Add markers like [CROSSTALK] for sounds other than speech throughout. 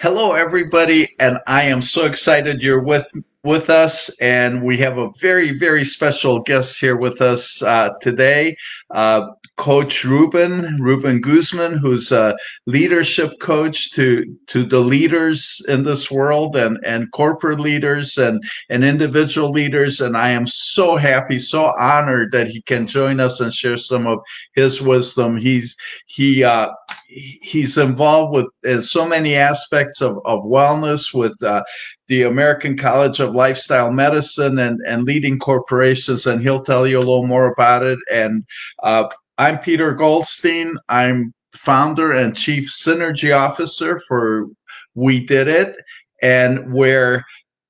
Hello, everybody, and I am so excited you're with with us, and we have a very, very special guest here with us uh, today. Uh, coach Ruben, Ruben Guzman, who's a leadership coach to, to the leaders in this world and, and corporate leaders and, and individual leaders. And I am so happy, so honored that he can join us and share some of his wisdom. He's, he, uh, he's involved with in so many aspects of, of wellness with uh, the American College of Lifestyle Medicine and, and leading corporations, and he'll tell you a little more about it. And uh, I'm Peter Goldstein. I'm founder and chief synergy officer for We Did It, and where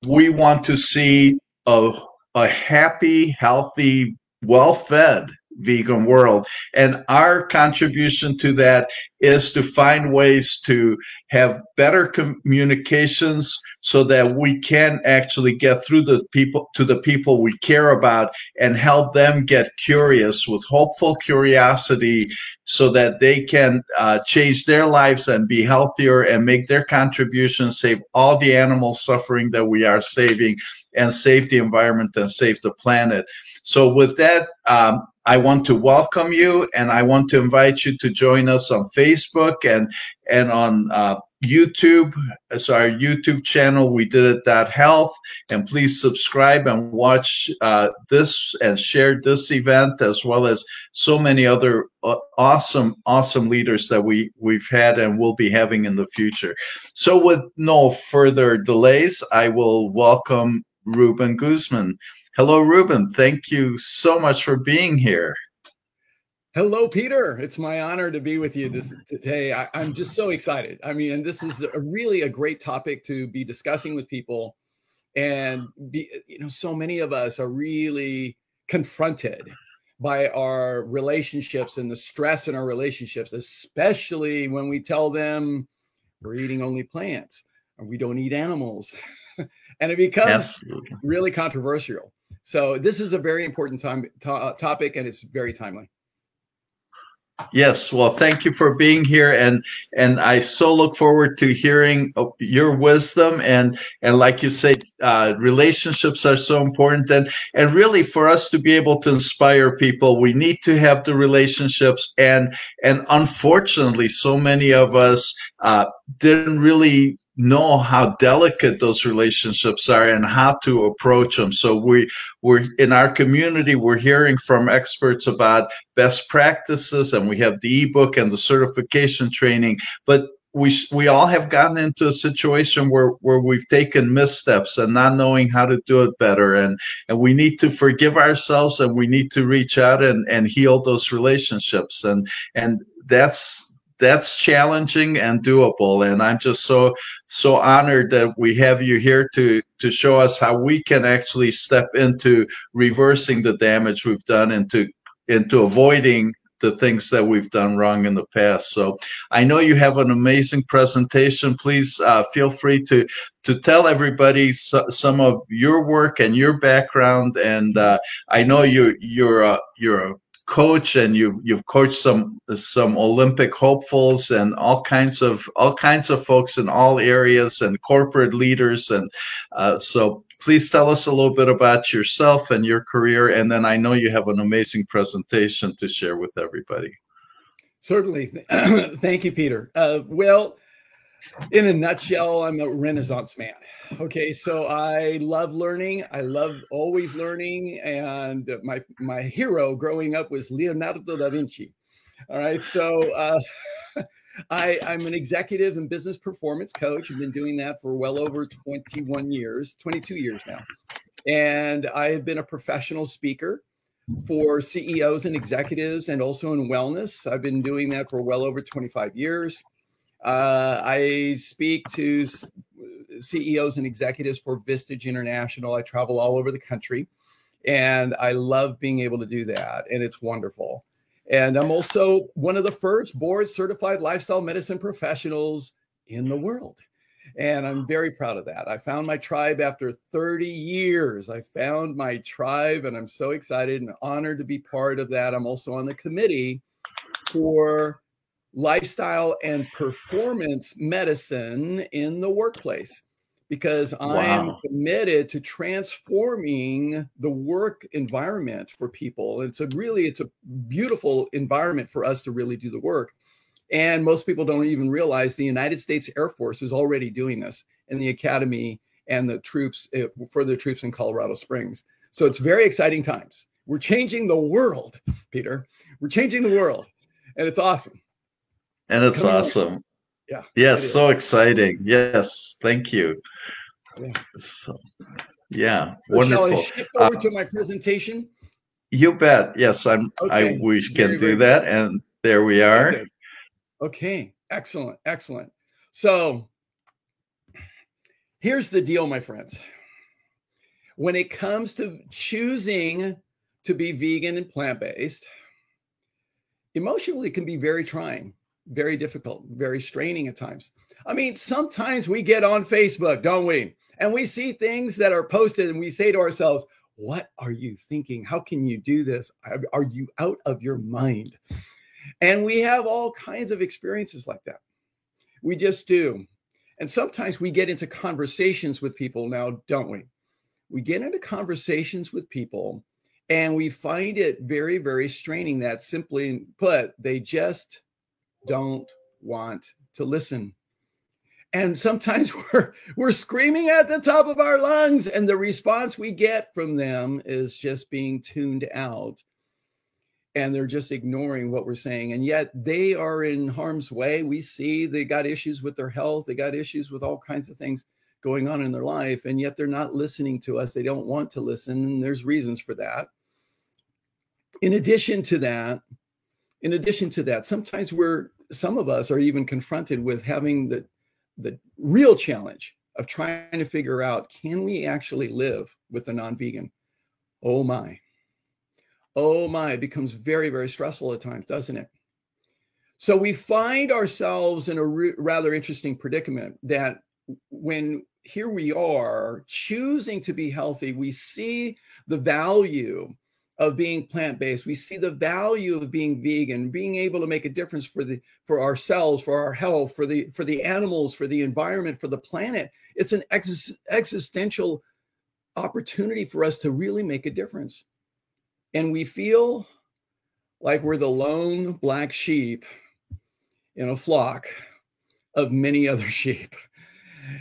we want to see a, a happy, healthy, well fed vegan world. And our contribution to that is to find ways to have better communications so that we can actually get through the people to the people we care about and help them get curious with hopeful curiosity so that they can uh, change their lives and be healthier and make their contribution save all the animal suffering that we are saving and save the environment and save the planet so with that um, I want to welcome you and I want to invite you to join us on Facebook and and on uh, YouTube. So our YouTube channel, we did it that health, and please subscribe and watch uh, this and share this event as well as so many other uh, awesome, awesome leaders that we we've had and will be having in the future. So with no further delays, I will welcome Ruben Guzman. Hello, Ruben. Thank you so much for being here. Hello, Peter. It's my honor to be with you this today. I, am just so excited. I mean, and this is a really a great topic to be discussing with people, and be, you know, so many of us are really confronted by our relationships and the stress in our relationships, especially when we tell them we're eating only plants and we don't eat animals, [LAUGHS] and it becomes Absolutely. really controversial. So this is a very important time to, uh, topic, and it's very timely. Yes, well, thank you for being here, and and I so look forward to hearing your wisdom and and like you say, uh, relationships are so important, and and really for us to be able to inspire people, we need to have the relationships, and and unfortunately, so many of us uh, didn't really know how delicate those relationships are and how to approach them. So we we're in our community, we're hearing from experts about best practices, and we have the ebook and the certification training, but we we all have gotten into a situation where where we've taken missteps and not knowing how to do it better. And and we need to forgive ourselves and we need to reach out and and heal those relationships. And and that's that's challenging and doable and i'm just so so honored that we have you here to to show us how we can actually step into reversing the damage we've done into into avoiding the things that we've done wrong in the past. So I know you have an amazing presentation. Please uh, feel free to to tell everybody so, some of your work and your background. And uh, I know you you're a, you're a coach and you've you've coached some some Olympic hopefuls and all kinds of all kinds of folks in all areas and corporate leaders and uh, so please tell us a little bit about yourself and your career and then I know you have an amazing presentation to share with everybody. Certainly, [CLEARS THROAT] thank you, Peter. Uh, well, in a nutshell, I'm a Renaissance man. Okay, so I love learning. I love always learning, and my my hero growing up was Leonardo da Vinci. All right, so uh, [LAUGHS] I I'm an executive and business performance coach. I've been doing that for well over 21 years, 22 years now, and I have been a professional speaker for CEOs and executives, and also in wellness. I've been doing that for well over 25 years. Uh, I speak to CEOs and executives for Vistage International. I travel all over the country and I love being able to do that. And it's wonderful. And I'm also one of the first board certified lifestyle medicine professionals in the world. And I'm very proud of that. I found my tribe after 30 years. I found my tribe, and I'm so excited and honored to be part of that. I'm also on the committee for lifestyle and performance medicine in the workplace because I am committed to transforming the work environment for people. It's a really it's a beautiful environment for us to really do the work. And most people don't even realize the United States Air Force is already doing this in the academy and the troops eh, for the troops in Colorado Springs. So it's very exciting times. We're changing the world, [LAUGHS] Peter. We're changing the world, and it's awesome. And it's Come awesome. On. Yeah. Yes, so exciting. Yes, thank you. Yeah. So, yeah, so wonderful. Shall I shift over uh, to my presentation? You bet. Yes, I'm. Okay. I we can very, do very that, good. and there we are. Okay. okay, excellent, excellent. So, here's the deal, my friends. When it comes to choosing to be vegan and plant based, emotionally can be very trying very difficult, very straining at times. I mean, sometimes we get on Facebook, don't we? And we see things that are posted and we say to ourselves, What are you thinking? How can you do this? Are you out of your mind? And we have all kinds of experiences like that. We just do. And sometimes we get into conversations with people now, don't we? We get into conversations with people and we find it very, very straining that simply put, they just don't want to listen. And sometimes [LAUGHS] we're we're screaming at the top of our lungs, and the response we get from them is just being tuned out. And they're just ignoring what we're saying. And yet they are in harm's way. We see they got issues with their health, they got issues with all kinds of things going on in their life, and yet they're not listening to us. They don't want to listen. And there's reasons for that. In addition to that, in addition to that, sometimes we're some of us are even confronted with having the the real challenge of trying to figure out can we actually live with a non-vegan? Oh my. Oh my, it becomes very, very stressful at times, doesn't it? So we find ourselves in a re- rather interesting predicament that when here we are choosing to be healthy, we see the value of being plant-based. We see the value of being vegan being able to make a difference for the for ourselves for our health for the for the animals for the environment for the planet. It's an ex- existential opportunity for us to really make a difference. And we feel like we're the lone black sheep in a flock of many other [LAUGHS] sheep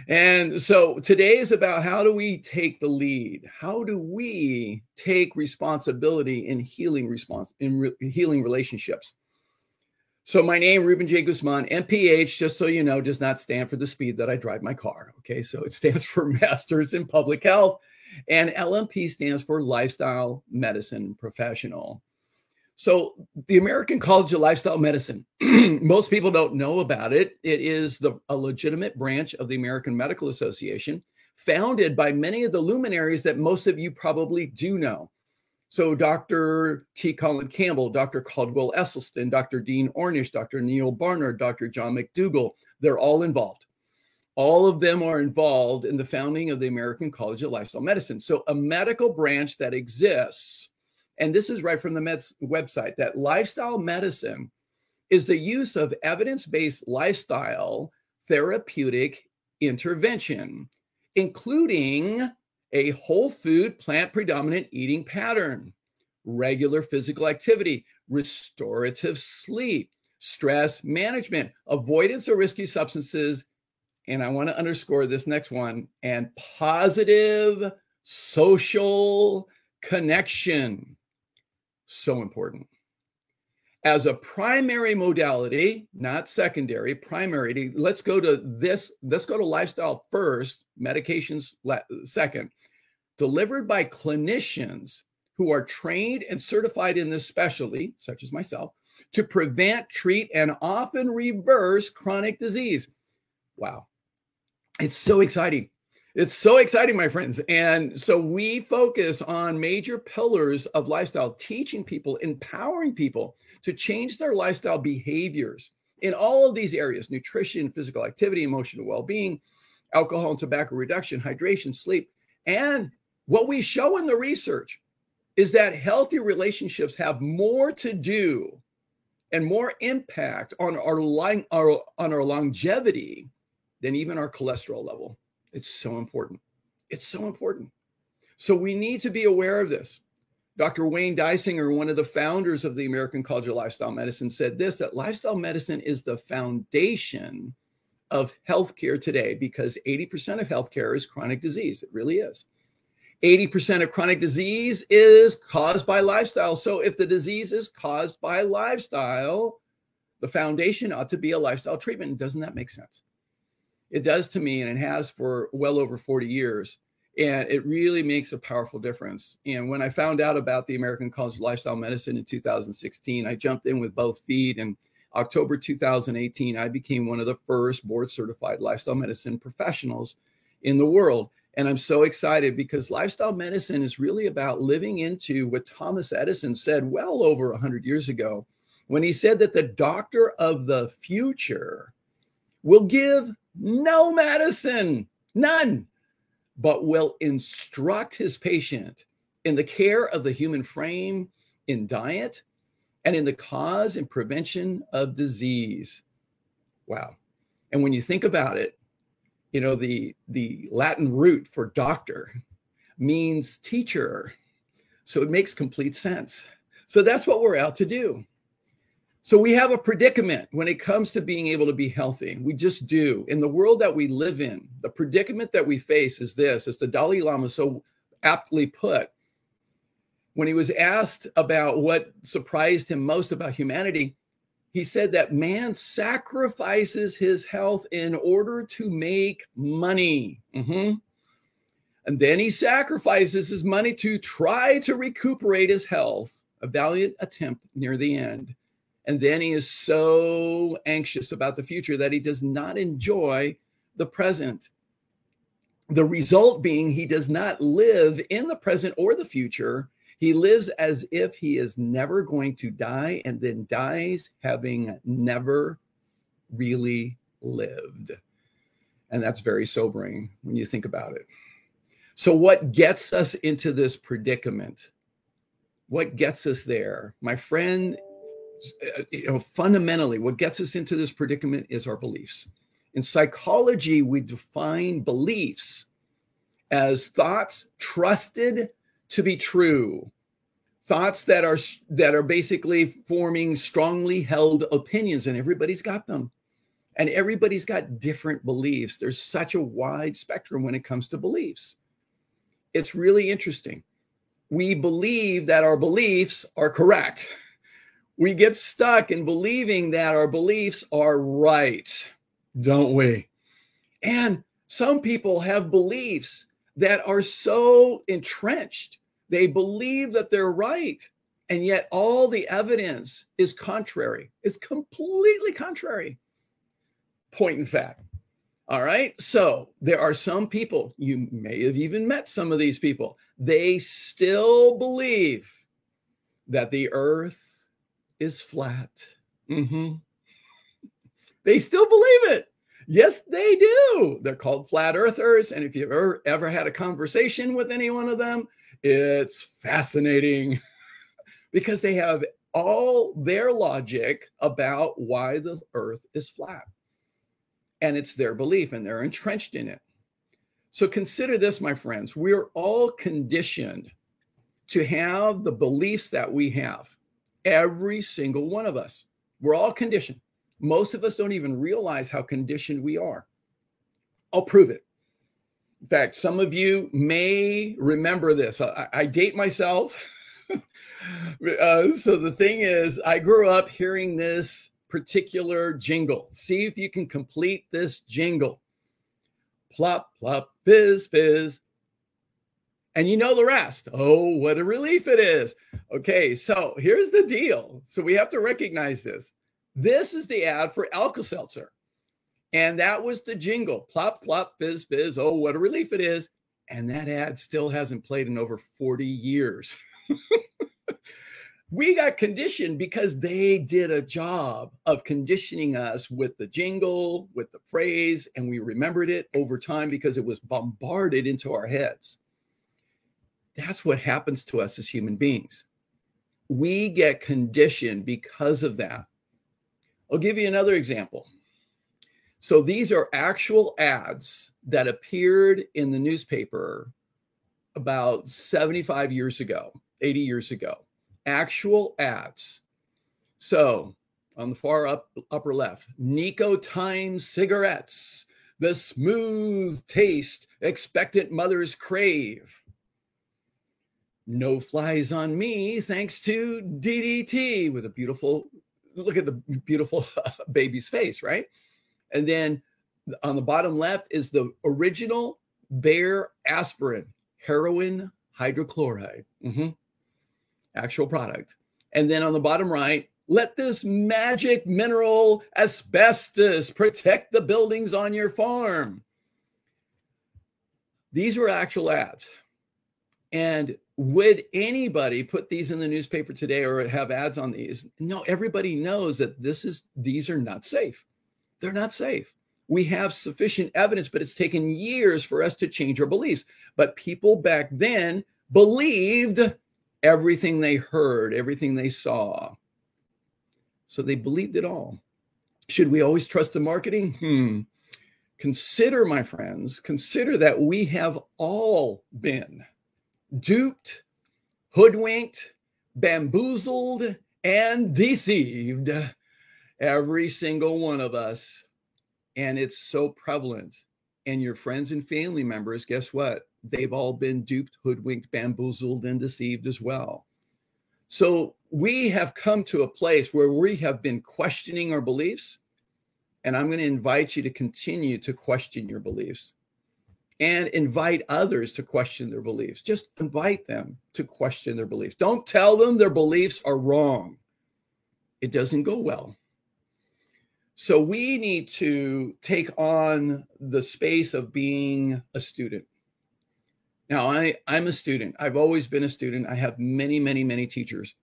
and so today is about how do we take the lead? How do we take responsibility in healing response in re- healing relationships? So my name, Ruben J. Guzman, MPH, just so you know, does not stand for the speed that I drive my car. Okay, so it stands for [LAUGHS] Masters in Public Health, and LMP stands for Lifestyle Medicine Professional. So, the American College of Lifestyle Medicine, [CLEARS THROAT] most people don't know about it. It is the, a legitimate branch of the American Medical Association, founded by many of the luminaries that most of you probably do know. So, Dr. T. Colin Campbell, Dr. Caldwell Esselstyn, Dr. Dean Ornish, Dr. Neal Barnard, Dr. John McDougall, they're all involved. All of them are involved in the founding of the American College of Lifestyle Medicine. So, a medical branch that exists and this is right from the Mets website, that lifestyle medicine is the use of evidence based lifestyle therapeutic intervention, including a whole food, plant predominant eating pattern, regular physical activity, restorative sleep, stress management, avoidance of risky substances. And I want to underscore this next one and positive social connection so important. As a primary modality, not secondary, primary, let's go to this, let's go to lifestyle first, medications second, delivered by clinicians who are trained and certified in this specialty, such as myself, to prevent, treat, and often reverse chronic disease. Wow. It's so exciting. It's so exciting, my friends. And so we focus on major pillars of lifestyle, teaching people, empowering people to change their lifestyle behaviors in all of these areas nutrition, physical activity, emotional well being, alcohol and tobacco reduction, hydration, sleep. And what we show in the research is that healthy relationships have more to do and more impact on our, our on our longevity than even our cholesterol level. It's so important. It's so important. So we need to be aware of this. Dr. Wayne Dysinger, one of the founders of the American College of Lifestyle Medicine, said this that lifestyle medicine is the foundation of healthcare today because 80% of healthcare is chronic disease. It really is. 80% of chronic disease is caused by lifestyle. So if the disease is caused by lifestyle, the foundation ought to be a lifestyle treatment. Doesn't that make sense? It does to me, and it has for well over 40 years. And it really makes a powerful difference. And when I found out about the American College of Lifestyle Medicine in 2016, I jumped in with both feet. And October 2018, I became one of the first board certified lifestyle medicine professionals in the world. And I'm so excited because lifestyle medicine is really about living into what Thomas Edison said well over 100 years ago when he said that the doctor of the future will give no medicine, none, but will instruct his patient in the care of the human frame, in diet, and in the cause and prevention of disease. Wow. And when you think about it, you know the the latin root for doctor means teacher so it makes complete sense so that's what we're out to do so we have a predicament when it comes to being able to be healthy we just do in the world that we live in the predicament that we face is this as the dalai lama so aptly put when he was asked about what surprised him most about humanity he said that man sacrifices his health in order to make money. Mm-hmm. And then he sacrifices his money to try to recuperate his health, a valiant attempt near the end. And then he is so anxious about the future that he does not enjoy the present. The result being he does not live in the present or the future he lives as if he is never going to die and then dies having never really lived. And that's very sobering when you think about it. So, what gets us into this predicament? What gets us there? My friend, you know, fundamentally, what gets us into this predicament is our beliefs. In psychology, we define beliefs as thoughts trusted to be true thoughts that are that are basically forming strongly held opinions and everybody's got them. And everybody's got different beliefs. There's such a wide spectrum when it comes to beliefs. It's really interesting. We believe that our beliefs are correct [LAUGHS] we get stuck in believing that our beliefs are right don't we and some people have beliefs that are so entrenched they believe that they're right. And yet all the evidence is contrary. It's completely contrary. Point in fact. All right. So there are some people, you may have even met some of these people, they still believe that the earth is flat. Mm-hmm. They still believe it. Yes, they do. They're called flat earthers. And if you've ever, ever had a conversation with any one of them, it's fascinating [LAUGHS] because they have all their logic about why the earth is flat. And it's their belief and they're entrenched in it. So consider this, my friends. We're all conditioned to have the beliefs that we have, every single one of us. We're all conditioned. Most of us don't even realize how conditioned we are. I'll prove it. In fact, some of you may remember this. I, I date myself. [LAUGHS] uh, so the thing is, I grew up hearing this particular jingle. See if you can complete this jingle. Plop, plop, fizz, fizz. And you know the rest. Oh, what a relief it is. Okay, so here's the deal. So we have to recognize this. This is the ad for Alka Seltzer. And that was the jingle plop, plop, fizz, fizz. Oh, what a relief it is. And that ad still hasn't played in over 40 years. [LAUGHS] we got conditioned because they did a job of conditioning us with the jingle, with the phrase, and we remembered it over time because it was bombarded into our heads. That's what happens to us as human beings. We get conditioned because of that. I'll give you another example. So these are actual ads that appeared in the newspaper about 75 years ago, 80 years ago. Actual ads. So on the far up upper left, Nicotine cigarettes, the smooth taste expectant mothers crave. No flies on me, thanks to DDT, with a beautiful look at the beautiful [LAUGHS] baby's face, right? And then on the bottom left is the original Bayer aspirin, heroin hydrochloride, mm-hmm. actual product. And then on the bottom right, let this magic mineral asbestos protect the buildings on your farm. These were actual ads. And would anybody put these in the newspaper today or have ads on these? No, everybody knows that this is these are not safe. They're not safe. We have sufficient evidence, but it's taken years for us to change our beliefs. But people back then believed everything they heard, everything they saw. So they believed it all. Should we always trust the marketing? Hmm. Consider, my friends, consider that we have all been duped, hoodwinked, bamboozled, and deceived. Every single one of us. And it's so prevalent. And your friends and family members, guess what? They've all been duped, hoodwinked, bamboozled, and deceived as well. So we have come to a place where we have been questioning our beliefs. And I'm going to invite you to continue to question your beliefs and invite others to question their beliefs. Just invite them to question their beliefs. Don't tell them their beliefs are wrong. It doesn't go well. So we need to take on the space of being a student. Now, I, I'm a student. I've always been a student. I have many, many, many teachers.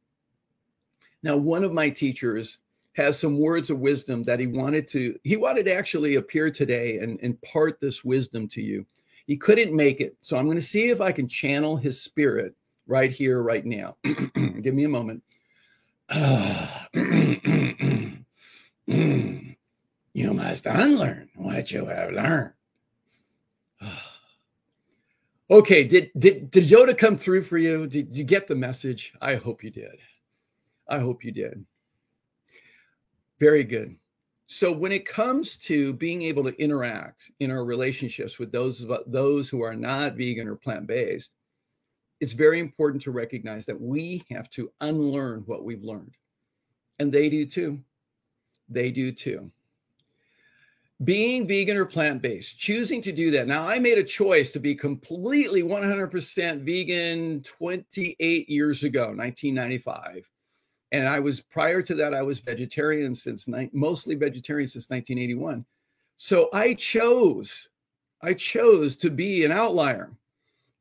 Now, one of my teachers has some words of wisdom that he wanted to, he wanted to actually appear today and impart this wisdom to you. He couldn't make it. So I'm going to see if I can channel his spirit right here, right now. [CLEARS THROAT] Give me a moment. [CLEARS THROAT] you must unlearn what you have learned. [SIGHS] okay, did, did did Yoda come through for you? Did you get the message? I hope you did. I hope you did. Very good. So when it comes to being able to interact in our relationships with those those who are not vegan or plant-based, it's very important to recognize that we have to unlearn what we've learned. And they do too. They do too. Being vegan or plant-based, choosing to do that. Now I made a choice to be completely 100% vegan 28 years ago, 1995 and I was prior to that I was vegetarian since mostly vegetarian since 1981. So I chose I chose to be an outlier.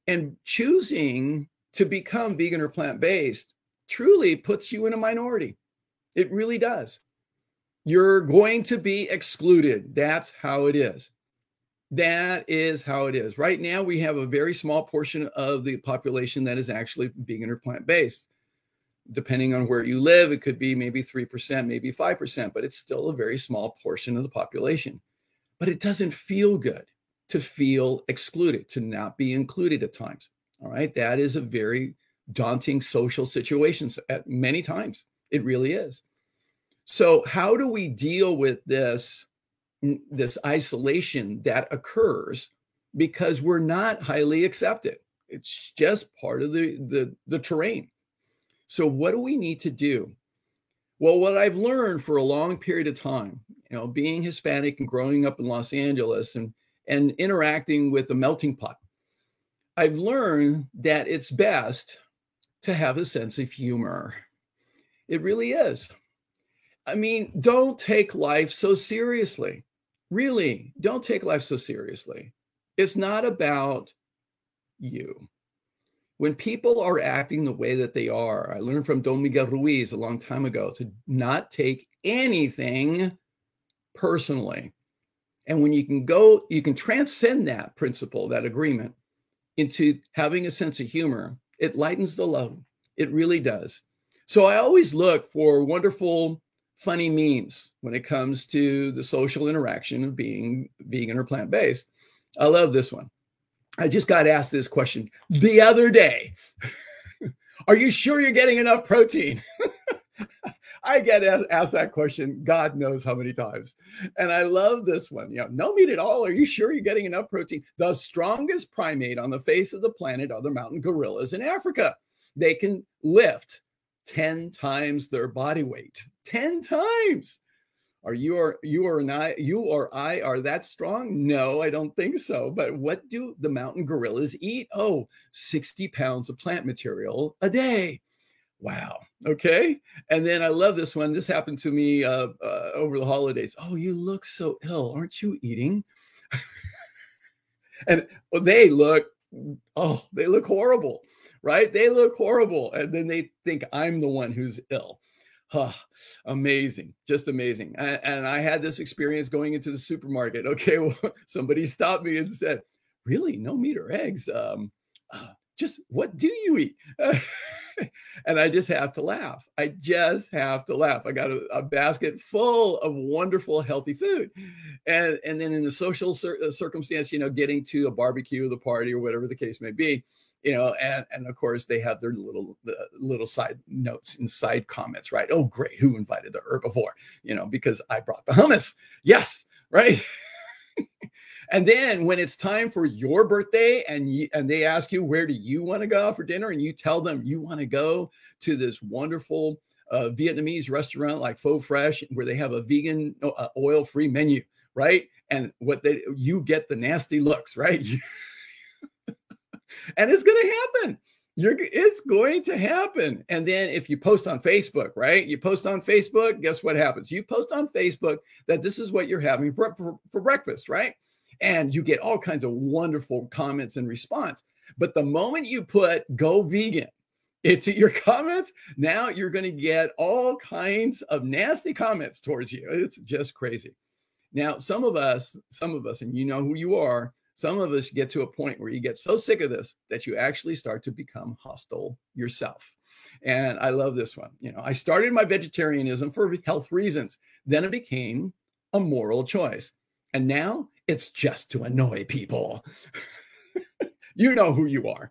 And choosing to become vegan or plant-based truly puts you in a minority. It really does. You're going to be excluded. That's how it is. That is how it is. Right now, we have a very small portion of the population that is actually vegan or plant based depending on where you live, it could be maybe 3%, maybe 5%, but it's still a very small portion of the population. But it doesn't feel good to feel excluded, to not be included at times. All right. That is a very daunting social situation at many times. It really is. So, how do we deal with this, this isolation that occurs because we're not highly accepted? It's just part of the, the, the terrain. So, what do we need to do? Well, what I've learned for a long period of time, you know, being Hispanic and growing up in Los Angeles and and interacting with the melting pot, I've learned that it's best to have a sense of humor. It really is. I mean, don't take life so seriously. Really, don't take life so seriously. It's not about you when people are acting the way that they are, I learned from Don Miguel Ruiz a long time ago to not take anything personally. And when you can go, you can transcend that principle, that agreement, into having a sense of humor, it lightens the load. It really does. So I always look for wonderful funny memes when it comes to the social interaction of being vegan or plant based. I love this one. I just got asked this question the other day. [LAUGHS] Are you sure you're getting enough protein? [LAUGHS] I get asked that question, God knows how many times. And I love this one. You know, no meat at all. Are you sure you're getting enough protein? The strongest primate on the face of the planet are the mountain gorillas in Africa. They can lift 10 times their body weight. 10 times. Are you or you or I you or I are that strong? No, I don't think so. But what do the mountain gorillas eat? Oh, 60 pounds of plant material a day. Wow. Okay. And then I love this one. This happened to me uh, uh, over the holidays. Oh, you look so ill. Aren't you eating? [LAUGHS] and they look, oh, they look horrible, right? They look horrible. And then they think I'm the one who's ill. Oh, amazing, just amazing. And, and, I had this experience going into the supermarket. Okay, [LAUGHS] well, somebody stopped me and said, "Really, no meat or eggs? Um, uh, just what do you eat?" [LAUGHS] and I just have to laugh. I just have to laugh. I got a, a basket full of wonderful, healthy food, and and then in the social cir- uh, circumstance, you know, getting to a barbecue, the party, or whatever the case may be, you know, and, and of course they have their little the little side notes and side comments, right? Oh, great, who invited the herbivore? You know, because I brought the hummus. Yes, right. [LAUGHS] and then when it's time for your birthday and you, and they ask you where do you want to go for dinner and you tell them you want to go to this wonderful uh, Vietnamese restaurant like Pho Fresh where they have a vegan uh, oil free menu, right? And what they you get the nasty looks, right? [LAUGHS] and it's going to happen. You're, it's going to happen. And then if you post on Facebook, right? You post on Facebook, guess what happens? You post on Facebook that this is what you're having for, for, for breakfast, right? And you get all kinds of wonderful comments and response. But the moment you put go vegan into your [LAUGHS] comments, now you're going to get all kinds of nasty comments towards you. It's just crazy. Now, some of us, some of us, and you know who you are, some of us get to a point where you get so sick of this that you actually start to become hostile yourself. And I love this one. You know, I started my vegetarianism for health reasons. Then it became a moral choice. And now it's just to annoy people. [LAUGHS] you know who you are.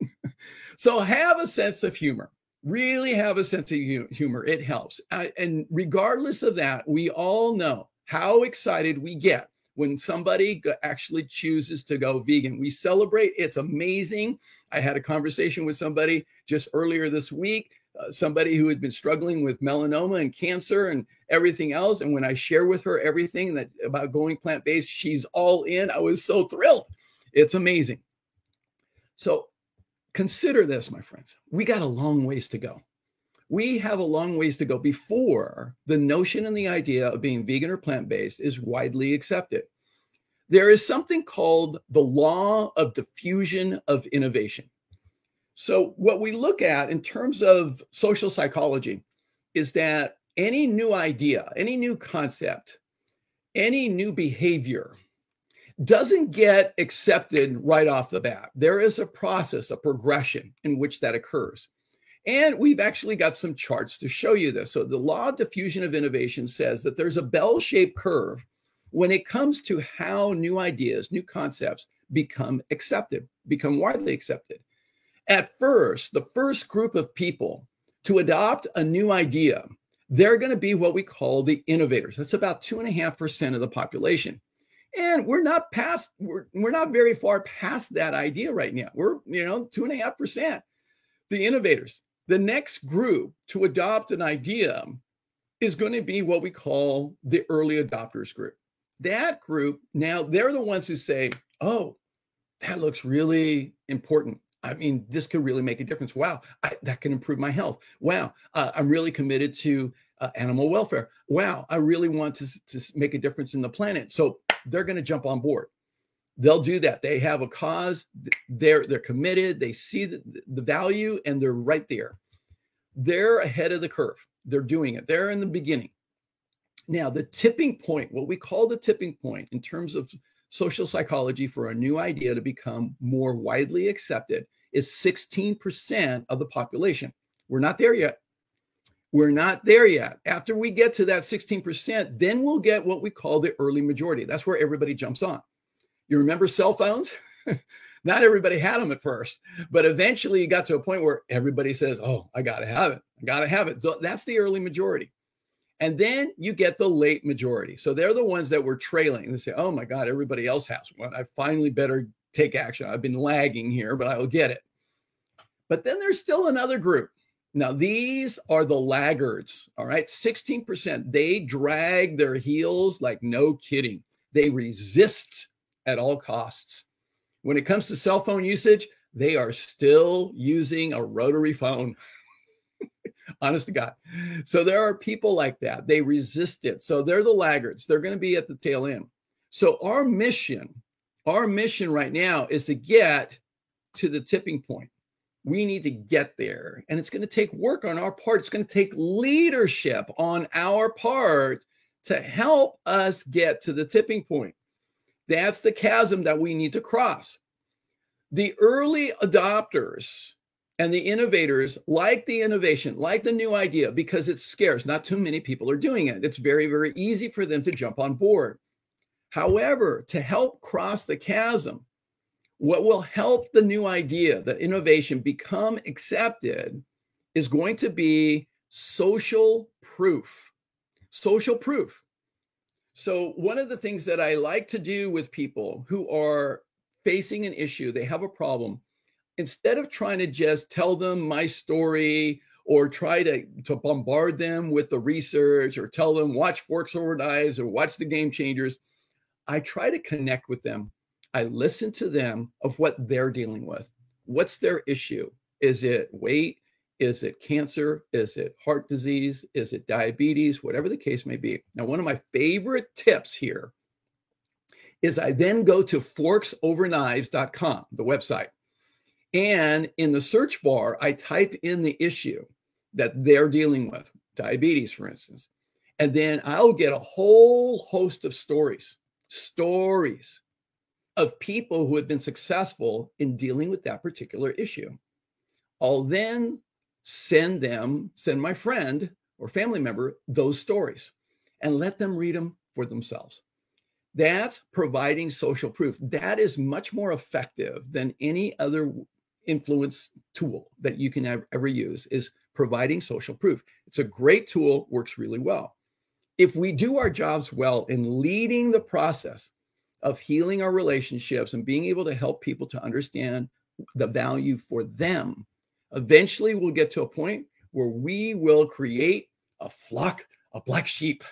[LAUGHS] so have a sense of humor. Really have a sense of humor. It helps. and regardless of that, we all know how excited we get when somebody actually chooses to go vegan. We celebrate, it's amazing. I had a conversation with somebody just earlier this week, uh, somebody who had been struggling with melanoma and cancer and everything else. And when I share with her everything that about going plant based, she's all in. I was so thrilled. It's amazing. So consider this, my friends. We got a long ways to go we have a long ways to go before the notion and the idea of being vegan or plant based is widely accepted. There is something called the law of diffusion of innovation. So, what we look at in terms of social psychology is that any new idea, any new concept, any new behavior doesn't get accepted right off the bat. There is a process, a progression in which that occurs. And we've actually got some charts to show you this. So, the law of diffusion of innovation says that there's a bell shaped curve when it comes to how new ideas, new concepts become accepted, become widely accepted. At first, the first group of people to adopt a new idea, they're going to be what we call the innovators. That's about two and a half percent of the population. And we're not past, we're, we're not very far past that idea right now. We're, you know, two and a half percent. The innovators. The next group to adopt an idea is going to be what we call the early adopters group. That group, now they're the ones who say, oh, that looks really important. I mean, this could really make a difference. Wow, I, that can improve my health. Wow, uh, I'm really committed to uh, animal welfare. Wow, I really want to, to make a difference in the planet. So they're going to jump on board they'll do that. They have a cause they're they're committed they see the, the value and they're right there. They're ahead of the curve. They're doing it. They're in the beginning. Now the tipping point what we call the tipping point in terms of social psychology for a new idea to become more widely accepted is 16% of the population. We're not there yet. We're not there yet. After we get to that 16%, then we'll get what we call the early majority. That's where everybody jumps on. You remember cell phones? [LAUGHS] not everybody had them at first, but eventually you got to a point where everybody says, Oh, I got to have it. I got to have it. That's the early majority. And then you get the late majority. So they're the ones that were trailing. They say, Oh my God, everybody else has one. I finally better take action. I've been lagging here, but I'll get it. But then there's still another group. Now, these are the laggards, all right? 16%. They drag their heels like no kidding. They resist at all costs. When it comes to cell phone usage, they are still using a rotary phone. [LAUGHS] Honest to God. So there are people like that. They resist it. So they're the laggards. They're going to be at the tail end. So our mission, our mission right now is to get to the tipping point. We need to get there. And it's going to take work on our part. It's going to take leadership on our part to help us get to the tipping point. That's the chasm that we need to cross. The early adopters and the innovators like the innovation, like the new idea, because it's scarce. Not too many people are doing it. It's very, very easy for them to jump on board. However, to help cross the chasm, what will help the new idea, the innovation become accepted is going to be social proof. Social proof. So, one of the things that I like to do with people who are facing an issue, they have a problem, instead of trying to just tell them my story or try to, to bombard them with the research or tell them watch Forks Over Knives or watch the Game Changers, I try to connect with them. I listen to them of what they're dealing with. What's their issue? Is it weight? Is it cancer? Is it heart disease? Is it diabetes? Whatever the case may be. Now, one of my favorite tips here is I then go to forksoverknives.com, the website. And in the search bar, I type in the issue that they're dealing with, diabetes, for instance. And then I'll get a whole host of stories, stories of people who have been successful in dealing with that particular issue. I'll then send them, send my friend or family member those stories and let them read them for themselves. That's providing social proof. That is much more effective than any other influence tool that you can ever use is providing social proof. It's a great tool, works really well. If we do our jobs well in leading the process of healing our relationships and being able to help people to understand the value for them Eventually, we'll get to a point where we will create a flock of black sheep.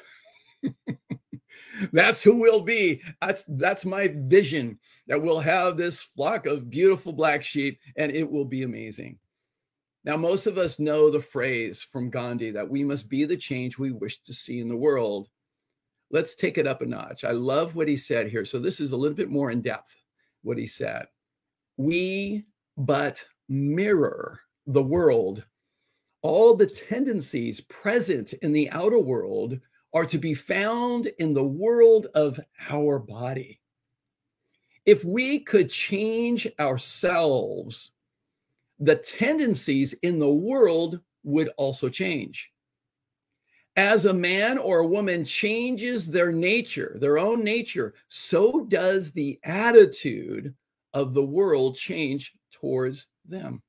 [LAUGHS] that's who we'll be. That's that's my vision that we'll have this flock of beautiful black sheep and it will be amazing. Now, most of us know the phrase from Gandhi that we must be the change we wish to see in the world. Let's take it up a notch. I love what he said here. So, this is a little bit more in depth what he said. We but mirror the world, all the tendencies present in the outer world are to be found in the world of our body. If we could change ourselves, the tendencies in the world would also change. As a man or a woman changes their nature, their own nature, so does the attitude of the world change towards them.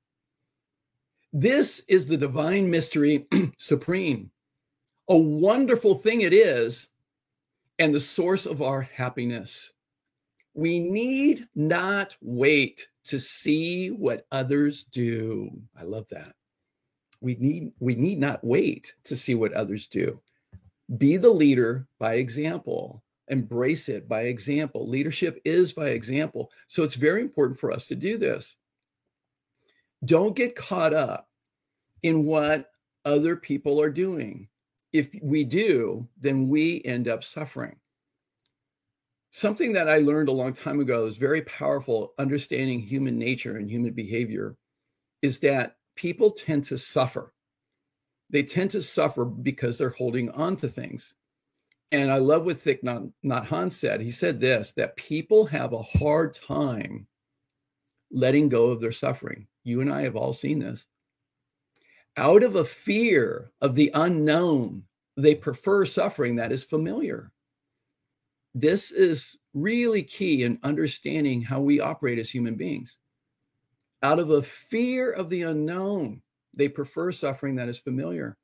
This is the divine mystery [CLEARS THROAT] supreme. A wonderful thing it is, and the source of our happiness. We need not wait to see what others do. I love that. We need we need not wait to see what others do. Be the leader by example. Embrace it by example. Leadership is by example. So it's very important for us to do this. Don't get caught up in what other people are doing. If we do, then we end up suffering. Something that I learned a long time ago is very powerful understanding human nature and human behavior is that people tend to suffer. They tend to suffer because they're holding on to things. And I love what Thich Nhat Hanh said. He said this that people have a hard time letting go of their suffering. You and I have all seen this. Out of a fear of the unknown, they prefer suffering that is familiar. This is really key in understanding how we operate as human beings. Out of a fear of the unknown, they prefer suffering that is familiar.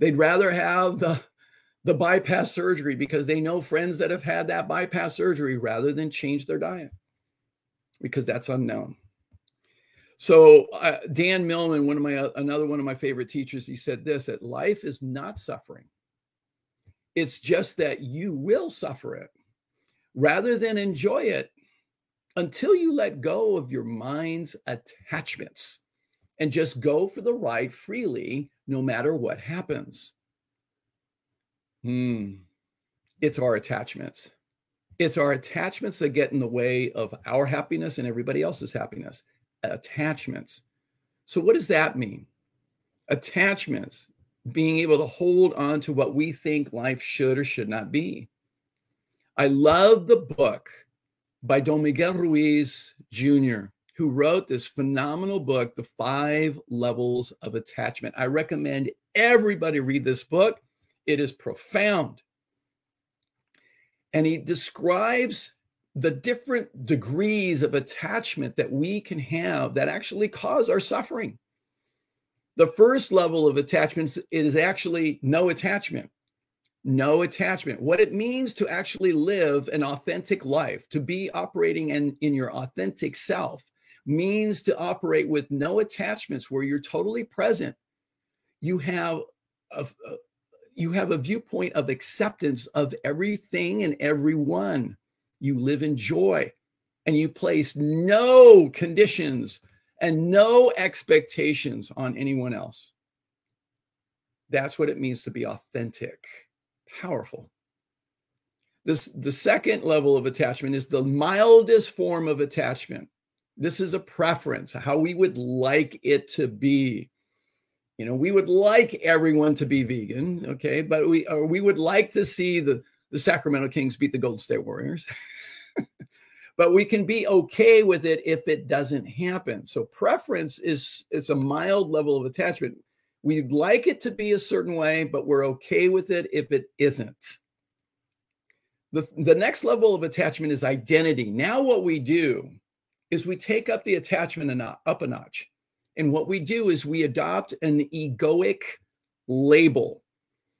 They'd rather have the the bypass surgery because they know friends that have had that bypass surgery rather than change their diet because that's unknown. So uh, Dan Millman, one of my uh, another one of my favorite teachers, he said this that life is not suffering. It's just that you will suffer it rather than enjoy it until you let go of your mind's attachments and just go for the ride freely no matter what happens. Hmm. It's our attachments. It's our attachments that get in the way of our happiness and everybody else's happiness. Attachments. So, what does that mean? Attachments, being able to hold on to what we think life should or should not be. I love the book by Don Miguel Ruiz Jr., who wrote this phenomenal book, The Five Levels of Attachment. I recommend everybody read this book. It is profound. And he describes the different degrees of attachment that we can have that actually cause our suffering. The first level of attachments is actually no attachment. No attachment. What it means to actually live an authentic life, to be operating in, in your authentic self, means to operate with no attachments where you're totally present. You have a, you have a viewpoint of acceptance of everything and everyone. You live in joy and you place no conditions and no expectations on anyone else. That's what it means to be authentic, powerful. This the second level of attachment is the mildest form of attachment. This is a preference, how we would like it to be you know we would like everyone to be vegan okay but we or we would like to see the the sacramento kings beat the golden state warriors. [LAUGHS] But we can be okay with it if it doesn't happen. So preference is is a mild level of attachment. We'd like it to be a certain way but we're okay with it if it isn't. The, the next level of attachment is identity. Now what we do is we take up the attachment up a notch. And what we do is we adopt an egoic label.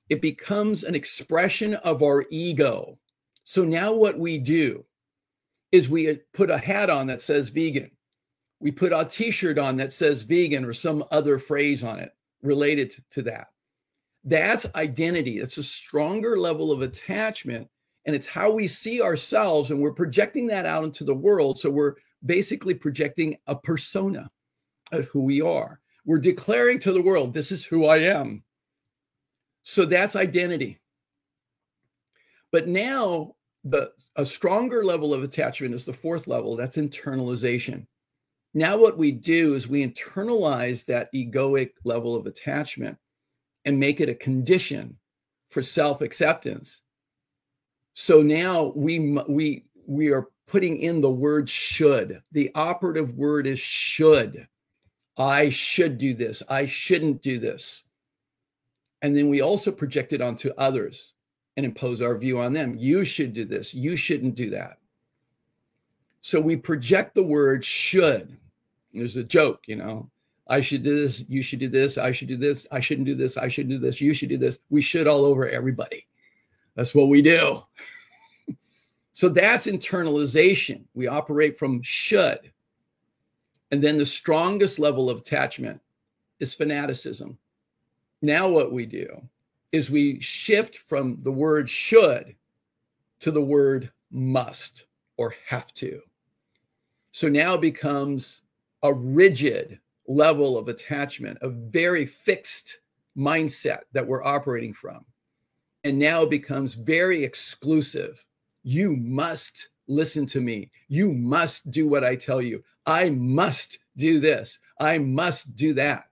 It becomes an expression of our ego. So now what we do is we uh, put a hat on that says vegan. We put a t shirt on that says vegan or some other phrase on it related to that. That's identity. It's a stronger level of attachment. And it's how we see ourselves. And we're projecting that out into the world. So we're basically projecting a persona of who we are. We're declaring to the world, this is who I am. So that's identity. But now the a stronger level of attachment is the fourth level, that's internalization. Now what we do is we internalize that egoic level of attachment and make it a condition for self-acceptance. So now we we we are putting in the word should. The operative word is should. I should do this. I shouldn't do this. And then we also project it onto others and impose our view on them. You should do this. You shouldn't do that. So we project the word should. There's a joke, you know. I should do this. You should do this. I should do this. I shouldn't do this. I shouldn't do this. You should do this. We should all over everybody. That's what we do. [LAUGHS] so that's internalization. We operate from should. And then the strongest level of attachment is fanaticism. Now, what we do is we shift from the word should to the word must or have to. So now it becomes a rigid level of attachment, a very fixed mindset that we're operating from. And now it becomes very exclusive. You must listen to me. You must do what I tell you. I must do this. I must do that.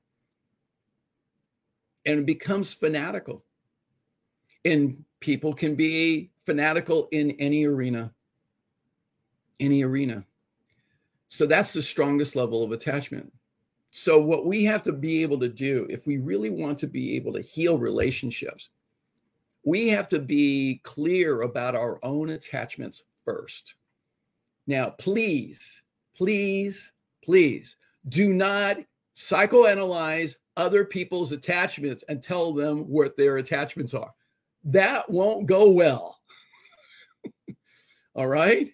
And becomes fanatical. And people can be fanatical in any arena. Any arena. So that's the strongest level of attachment. So, what we have to be able to do, if we really want to be able to heal relationships, we have to be clear about our own attachments first. Now, please, please, please do not psychoanalyze other people's attachments and tell them what their attachments are. That won't go well. [LAUGHS] All right?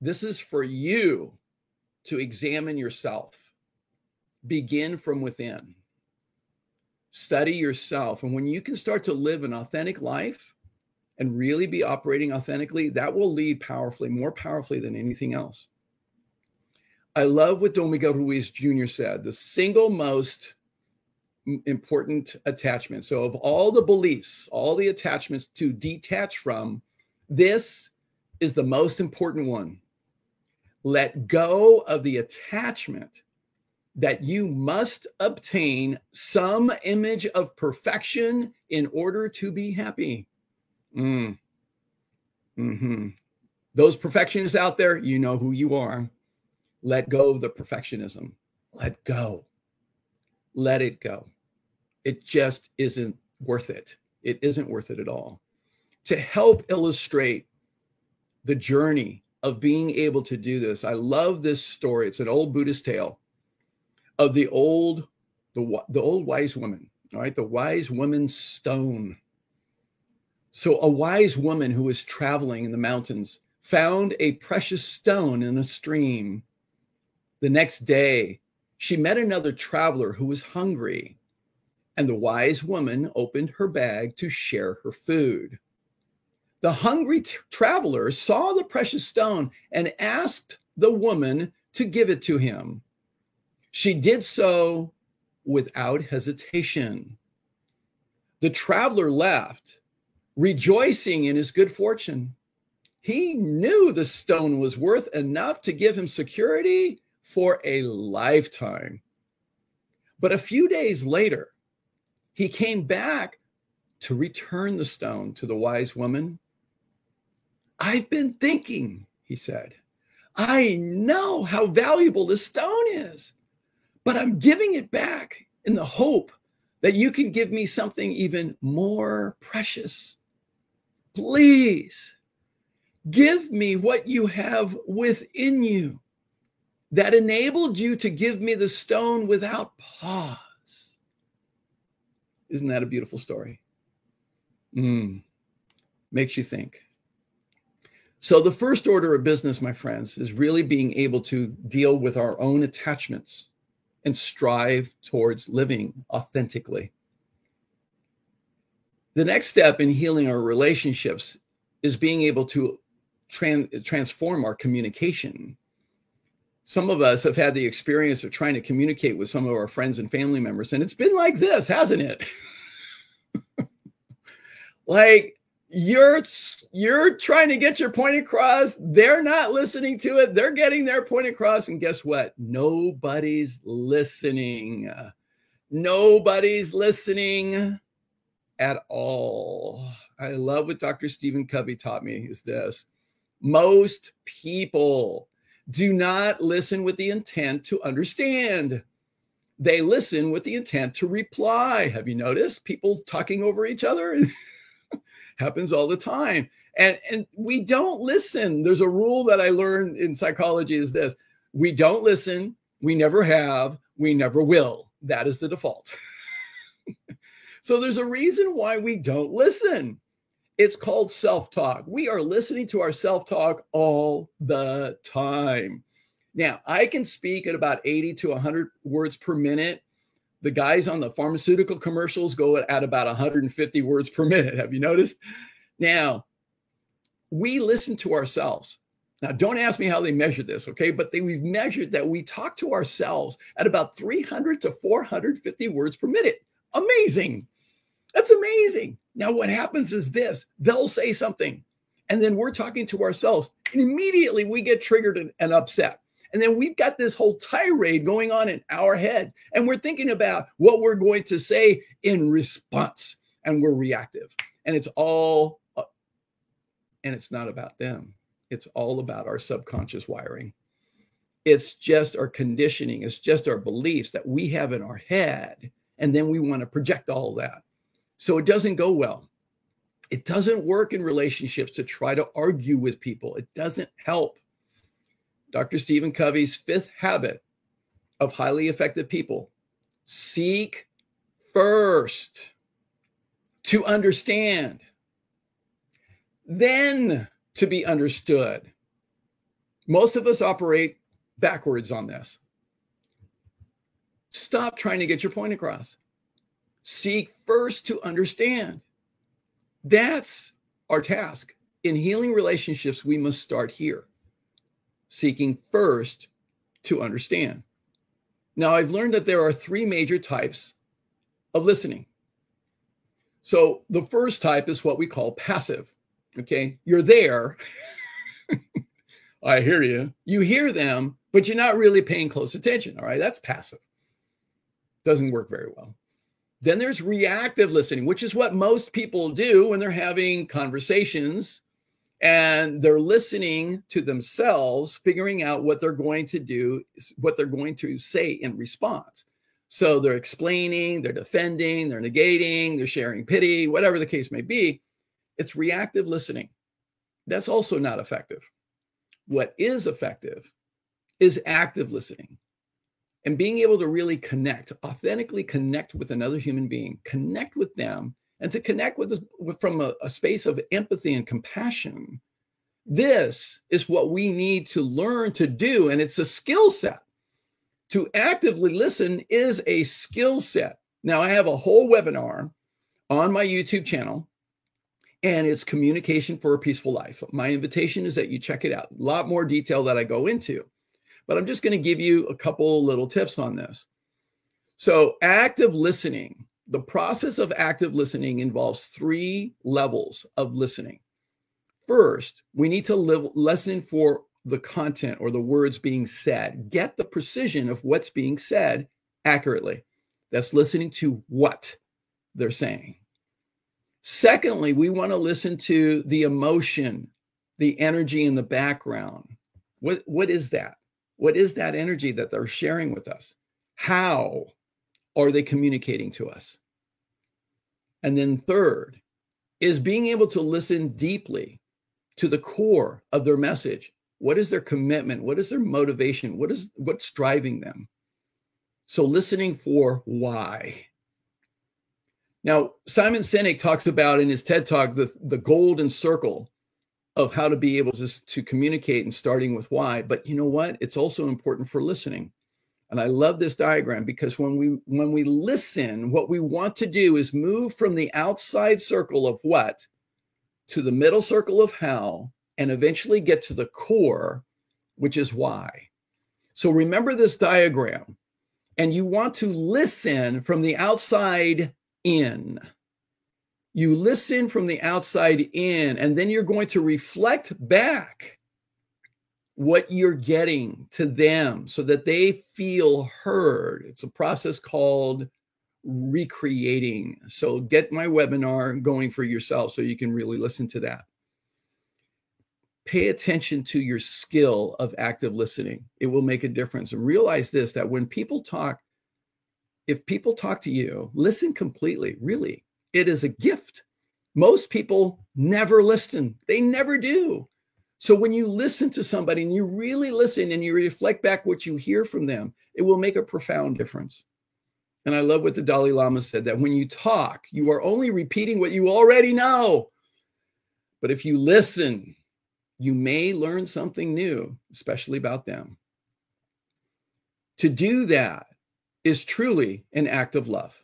This is for you to examine yourself. Begin from within. Study yourself. And when you can start to live an authentic life and really be operating authentically, that will lead powerfully, more powerfully than anything else. I love what Don Miguel Ruiz Jr. said the single most important attachment. So, of all the beliefs, all the attachments to detach from, this is the most important one. Let go of the attachment that you must obtain some image of perfection in order to be happy. Mm. hmm Those perfectionists out there, you know who you are. Let go of the perfectionism. Let go. Let it go. It just isn't worth it. It isn't worth it at all. To help illustrate the journey of being able to do this, I love this story. It's an old Buddhist tale of the old the, the old wise woman, all right, the wise woman's stone. So a wise woman who was traveling in the mountains found a precious stone in a stream. The next day, she met another traveler who was hungry, and the wise woman opened her bag to share her food. The hungry t- traveler saw the precious stone and asked the woman to give it to him. She did so without hesitation. The traveler left, rejoicing in his good fortune. He knew the stone was worth enough to give him security for a lifetime. But a few days later, he came back to return the stone to the wise woman. I've been thinking, he said. I know how valuable this stone is but I'm giving it back in the hope that you can give me something even more precious. Please give me what you have within you that enabled you to give me the stone without pause. Isn't that a beautiful story? Mm, makes you think. So, the first order of business, my friends, is really being able to deal with our own attachments and strive towards living authentically. The next step in healing our relationships is being able to tran- transform our communication. Some of us have had the experience of trying to communicate with some of our friends and family members, and it's been like this, hasn't it? [LAUGHS] like you're you're trying to get your point across they're not listening to it they're getting their point across and guess what? Nobody's listening. Nobody's listening at all. I love what dr stephen covey taught me is this. Most people do not listen with the intent to understand. They listen with the intent to reply. Have you noticed people talking over each other? [LAUGHS] Happens all the time. And and we don't listen. There's a rule that i learned in psychology is this. We don't listen. We never have. We never will. That is the default. [LAUGHS] So there's a reason why we don't listen it's called self-talk we are listening to our self-talk all the time now i can speak at about 80 to 100 words per minute the guys on the pharmaceutical commercials go at about 150 words per minute. Have you noticed? Now, we listen to ourselves. Now, don't ask me how they measure this, okay? But they, we've measured that we talk to ourselves at about 300 to 450 words per minute. Amazing. That's amazing. Now, what happens is this they'll say something, and then we're talking to ourselves, and immediately we get triggered and, and upset. And then we've got this whole tirade going on in our head, and we're thinking about what we're going to say in response, and we're reactive. And it's all, uh, and it's not about them, it's all about our subconscious wiring. It's just our conditioning, it's just our beliefs that we have in our head. And then we want to project all that. So it doesn't go well. It doesn't work in relationships to try to argue with people, it doesn't help. Dr. Stephen Covey's fifth habit of highly effective people seek first to understand, then to be understood. Most of us operate backwards on this. Stop trying to get your point across. Seek first to understand. That's our task. In healing relationships, we must start here, seeking first to understand. Now, I've learned that there are three major types of listening. So, the first type is what we call passive. Okay, you're there. [LAUGHS] I hear you. You hear them, but you're not really paying close attention. All right, that's passive. Doesn't work very well. Then there's reactive listening, which is what most people do when they're having conversations and they're listening to themselves, figuring out what they're going to do, what they're going to say in response. So they're explaining, they're defending, they're negating, they're sharing pity, whatever the case may be. It's reactive listening. That's also not effective. What is effective is active listening and being able to really connect, authentically connect with another human being, connect with them, and to connect with, with from a, a space of empathy and compassion. This is what we need to learn to do, and it's a skill set. To actively listen is a skill set. Now, I have a whole webinar on my YouTube channel, and it's communication for a peaceful life. My invitation is that you check it out. A lot more detail that I go into but I'm just going to give you a couple little tips on this. So, active listening, the process of active listening involves three levels of listening. First, we need to live, listen for the content or the words being said, get the precision of what's being said accurately. That's listening to what they're saying. Secondly, we want to listen to the emotion, the energy in the background. What, what is that? What is that energy that they're sharing with us? How are they communicating to us? And then, third, is being able to listen deeply to the core of their message. What is their commitment? What is their motivation? What is what's driving them? So listening for why. Now, Simon Sinek talks about in his TED talk the, the golden circle of how to be able to, to communicate and starting with why. But you know what? It's also important for listening. And I love this diagram because when we when we listen, what we want to do is move from the outside circle of what to the middle circle of how and eventually get to the core, which is why. So remember this diagram. And you want to listen from the outside in you listen from the outside in, and then you're going to reflect back what you're getting to them so that they feel heard. It's a process called recreating. So get my webinar going for yourself so you can really listen to that. Pay attention to your skill of active listening. It will make a difference. And realize this that when people talk, if people talk to you, listen completely, really it is a gift. Most people never listen, they never do. So when you listen to somebody and you really listen and you reflect back what you hear from them, it will make a profound difference. And I love what the Dalai Lama said that when you talk, you are only repeating what you already know. But if you listen, you may learn something new, especially about them. To do that is truly an act of love.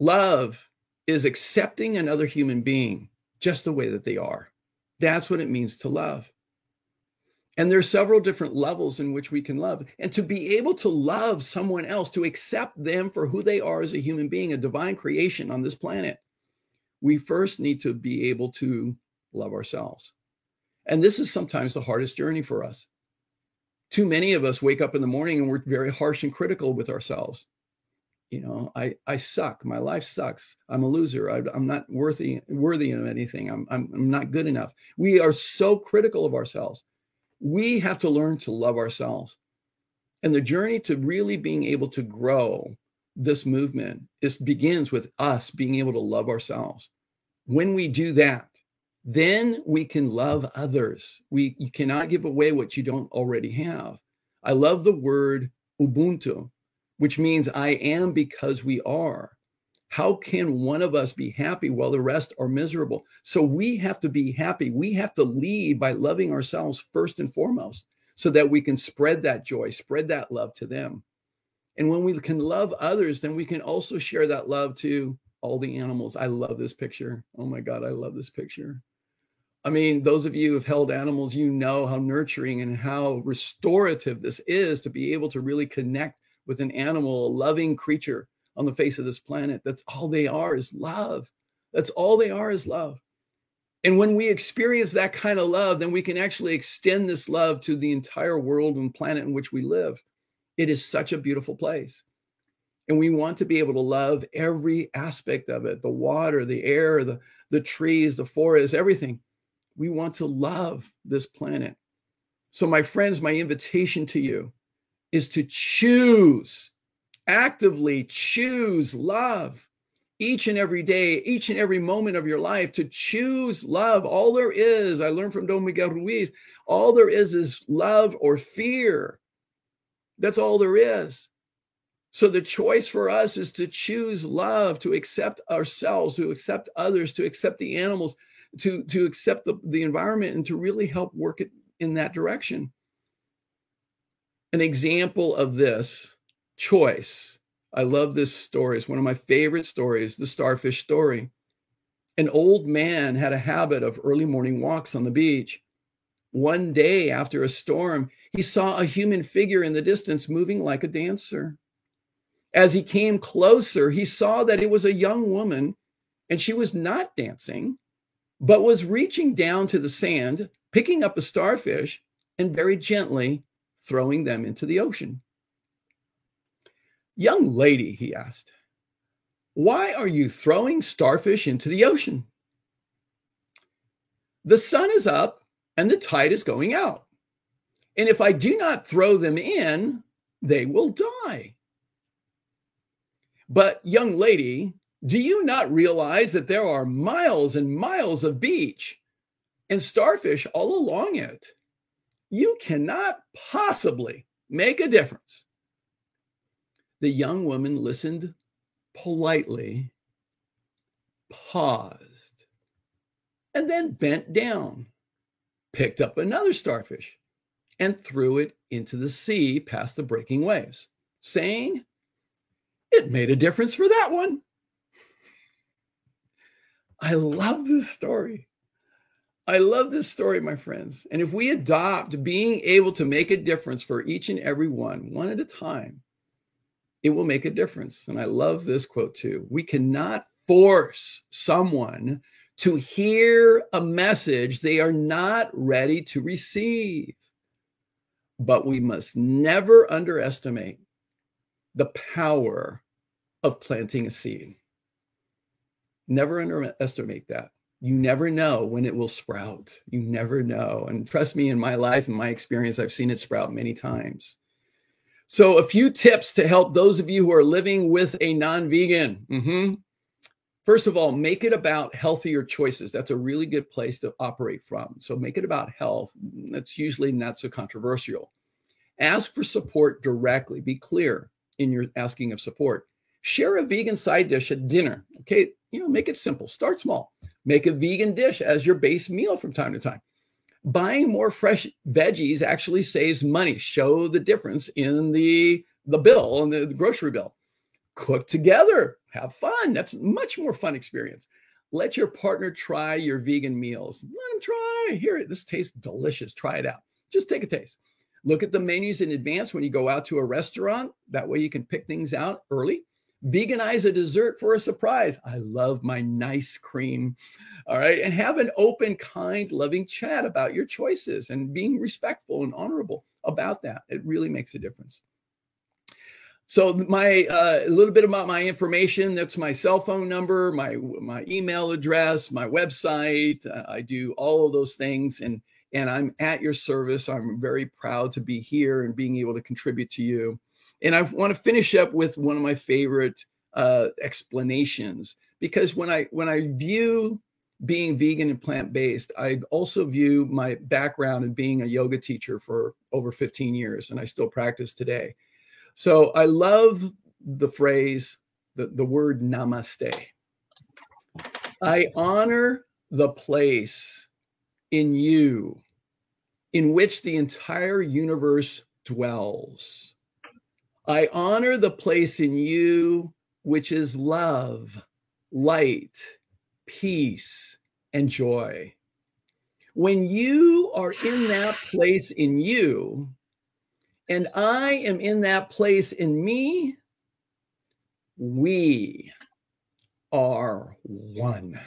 Love is accepting another human being just the way that they are. That's what it means to love. And there's several different levels in which we can love. And to be able to love someone else, to accept them for who they are as a human being, a divine creation on this planet, we first need to be able to love ourselves. And this is sometimes the hardest journey for us. Too many of us wake up in the morning and we're very harsh and critical with ourselves you know i i suck my life sucks i'm a loser I, am not worthy worthy of anything I'm, I'm i'm not good enough we are so critical of ourselves We have to learn to love ourselves. And the journey to really being able to grow this movement is begins with us being able to love ourselves. When we do that, then we can love others. We you cannot give away what you don't already have. I love the word ubuntu, which means I am because we are. How can one of us be happy while the rest are miserable? So we have to be happy. We have to lead by loving ourselves first and foremost so that we can spread that joy, spread that love to them. And when we can love others, then we can also share that love to all the animals. I love this picture. Oh my God, I love this picture. I mean, those of you who have held animals, you know how nurturing and how restorative this is to be able to really connect with an animal, a loving creature on the face of this planet. That's all they are is love. That's all they are is love. And when we experience that kind of love, then we can actually extend this love to the entire world and planet in which we live. It is such a beautiful place. And we want to be able to love every aspect of it the water, the air, the, the trees, the forest, everything. We want to love this planet. So, my friends, my invitation to you is to choose, actively choose love each and every day, each and every moment of your life to choose love. All there is, I learned from Don Miguel Ruiz, all there is is love or fear. That's all there is. So the choice for us is to choose love, to accept ourselves, to accept others, to accept the animals, to, to accept the, the environment, and to really help work it in that direction. An example of this choice I love this story. It's one of my favorite stories, the starfish story. An old man had a habit of early morning walks on the beach. One day after a storm, he saw a human figure in the distance moving like a dancer. As he came closer, he saw that it was a young woman and she was not dancing, but was reaching down to the sand, picking up a starfish, and very gently throwing them into the ocean. Young lady, he asked, why are you throwing starfish into the ocean? The sun is up and the tide is going out. And if I do not throw them in, they will die. But, young lady, do you not realize that there are miles and miles of beach and starfish all along it? You cannot possibly make a difference the young woman listened politely, paused, and then bent down, picked up another starfish, and threw it into the sea past the breaking waves, saying, It made a difference for that one. I love this story. I love this story, my friends. And if we adopt being able to make a difference for each and every one, one at a time, it will make a difference. And I love this quote too. We cannot force someone to hear a message they are not ready to receive. But we must never underestimate the power of planting a seed. Never underestimate that. You never know when it will sprout. You never know. And trust me, in my life and my experience, I've seen it sprout many times. So, a few tips to help those of you who are living with a non vegan. Mm-hmm. First of all, make it about healthier choices. That's a really good place to operate from. So, make it about health. That's usually not so controversial. Ask for support directly. Be clear in your asking of support. Share a vegan side dish at dinner. Okay, you know, make it simple. Start small. Make a vegan dish as your base meal from time to time buying more fresh veggies actually saves money. Show the difference in the the bill and the, grocery bill. Cook together, have fun. That's much more fun experience. Let your partner try your vegan meals. Let them try. Here, it this tastes delicious. Try it out. Just take a taste. Look at the menus in advance when you go out to a restaurant. That way you can pick things out early. Veganize a dessert for a surprise. I love my nice cream. All right. And have an open, kind, loving chat about your choices and being respectful and honorable about that. It really makes a difference. So my uh, a little bit about my information. That's my cell phone number, my my email address, my website. Uh, I do all of those things. And and I'm at your service. I'm very proud to be here and being able to contribute to you. And I want to finish up with one of my favorite uh, explanations because when I when I view being vegan and plant based, I also view my background in being a yoga teacher for over 15 years, and I still practice today. So I love the phrase, the, the word namaste. I honor the place in you in which the entire universe dwells. I honor the place in you which is love, light, peace, and joy. When you are in that place in you, and I am in that place in me, we are one.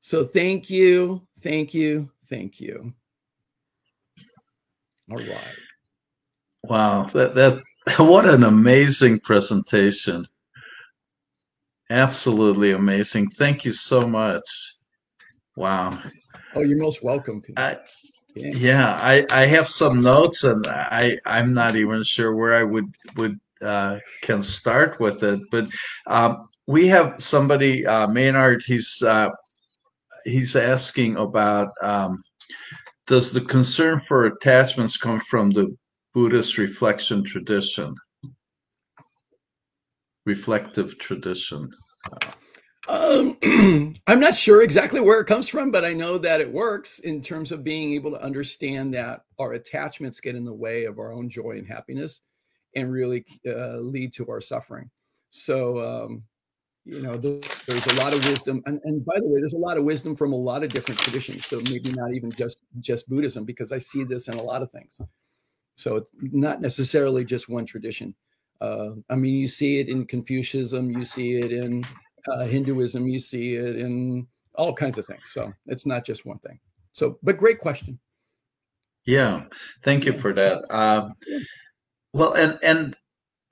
So thank you, thank you, thank you. All right. Wow, that that [LAUGHS] what an amazing presentation. Absolutely amazing. Thank you so much. Wow. Oh, you're most welcome. I, yeah, I, I have some notes and I, I'm not even sure where I would would uh, can start with it. But um, we have somebody, uh, Maynard. He's uh, he's asking about um, does the concern for attachments come from the Buddhist reflection tradition? Reflective tradition. Um, [CLEARS THROAT] I'm not sure exactly where it comes from, but I know that it works in terms of being able to understand that our attachments get in the way of our own joy and happiness and really uh, lead to our suffering. So, um, you know, there's a lot of wisdom, and, and by the way, there's a lot of wisdom from a lot of different traditions. So maybe not even just just Buddhism, because I see this in a lot of things. So it's not necessarily just one tradition. Uh, I mean, you see it in Confucianism, you see it in uh, Hinduism, you see it in all kinds of things. So it's not just one thing. So, but great question. Yeah, thank you for that. Uh, well, and and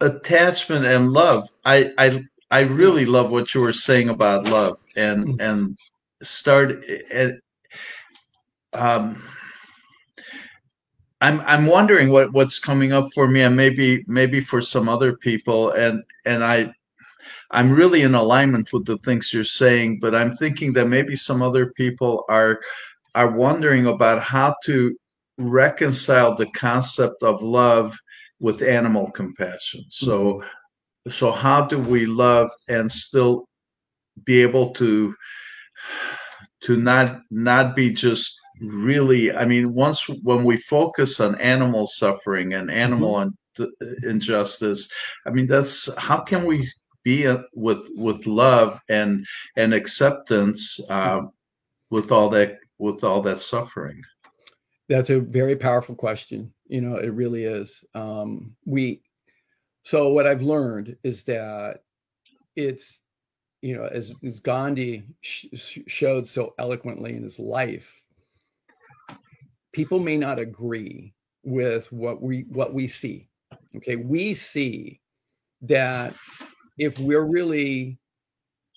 attachment and love. I I I really love what you were saying about love and mm-hmm. and start and um I'm I'm wondering what what's coming up for me and maybe maybe for some other people and and I I'm really in alignment with the things you're saying but I'm thinking that maybe some other people are are wondering about how to reconcile the concept of love with animal compassion. So mm-hmm so how do we love and still be able to to not not be just really i mean once when we focus on animal suffering and animal mm-hmm. injustice i mean that's how can we be a, with with love and and acceptance uh, with all that with all that suffering? That's a very powerful question. You know it really is. Um we so what I've learned is that it's you know as, as Gandhi sh- showed so eloquently in his life, people may not agree with what we what we see. Okay, we see that if we're really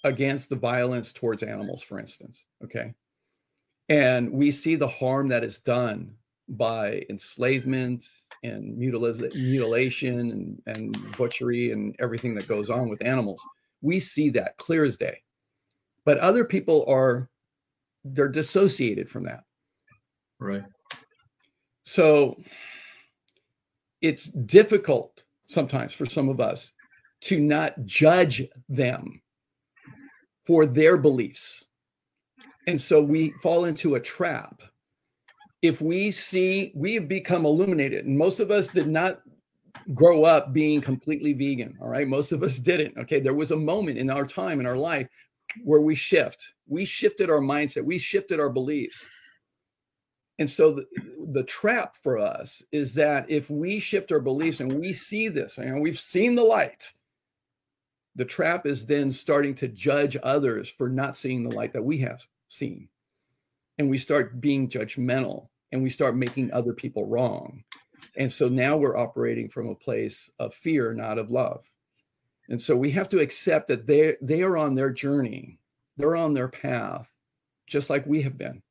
against the violence towards animals, for instance, okay, and we see the harm that is done by enslavement and mutilation and, and butchery and everything that goes on with animals. We see that clear as day. But other people are they're dissociated from that. Right. So it's difficult sometimes for some of us to not judge them for their beliefs. And so we fall into a trap. If we see we have become illuminated. And most of us did not grow up being completely vegan all right? Most of us didn't okay? There was a moment in our time in our life where we shift. We shifted our mindset. We shifted our beliefs and so the, the trap for us is that if we shift our beliefs and we see this and we've seen the light the trap is then starting to judge others for not seeing the light that we have seen and we start being judgmental and we start making other people wrong. And so now we're operating from a place of fear, not of love. And so we have to accept that they they are on their journey. They're on their path, just like we have been.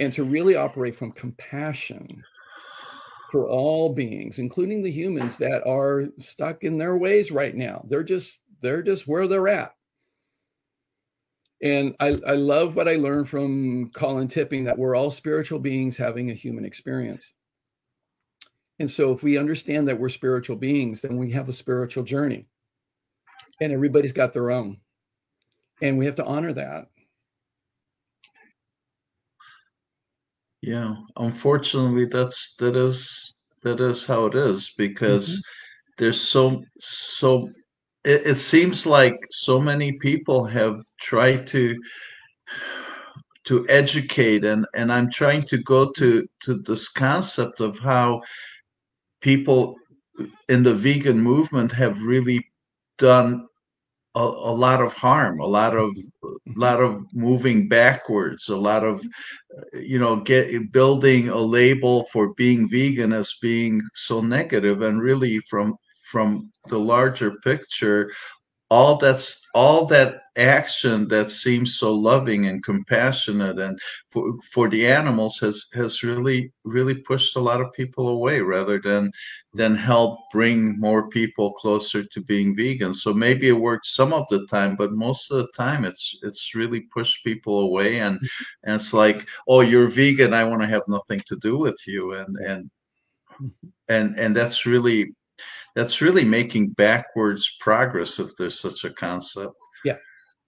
And to really operate from compassion for all beings, including the humans that are stuck in their ways right now. They're just they're just where they're at. And I, I love what I learned from Colin Tipping that we're all spiritual beings having a human experience. And so if we understand that we're spiritual beings, then we have a spiritual journey. And everybody's got their own. And we have to honor that. Yeah, unfortunately, that's that is that is how it is because mm-hmm. there's so so. It, it seems like so many people have tried to to educate and and I'm trying to go to to this concept of how people in the vegan movement have really done a, a, lot of harm, a lot of a mm-hmm. lot of moving backwards, a lot of you know get building a label for being vegan as being so negative, and really from from the larger picture, all that's all that action that seems so loving and compassionate and for for the animals has has really really pushed a lot of people away rather than than help bring more people closer to being vegan. So maybe it worked some of the time but most of the time it's it's really pushed people away and mm-hmm. and it's like oh you're vegan i want to have nothing to do with you and and mm-hmm. and and that's really that's really making backwards progress if there's such a concept. Yeah,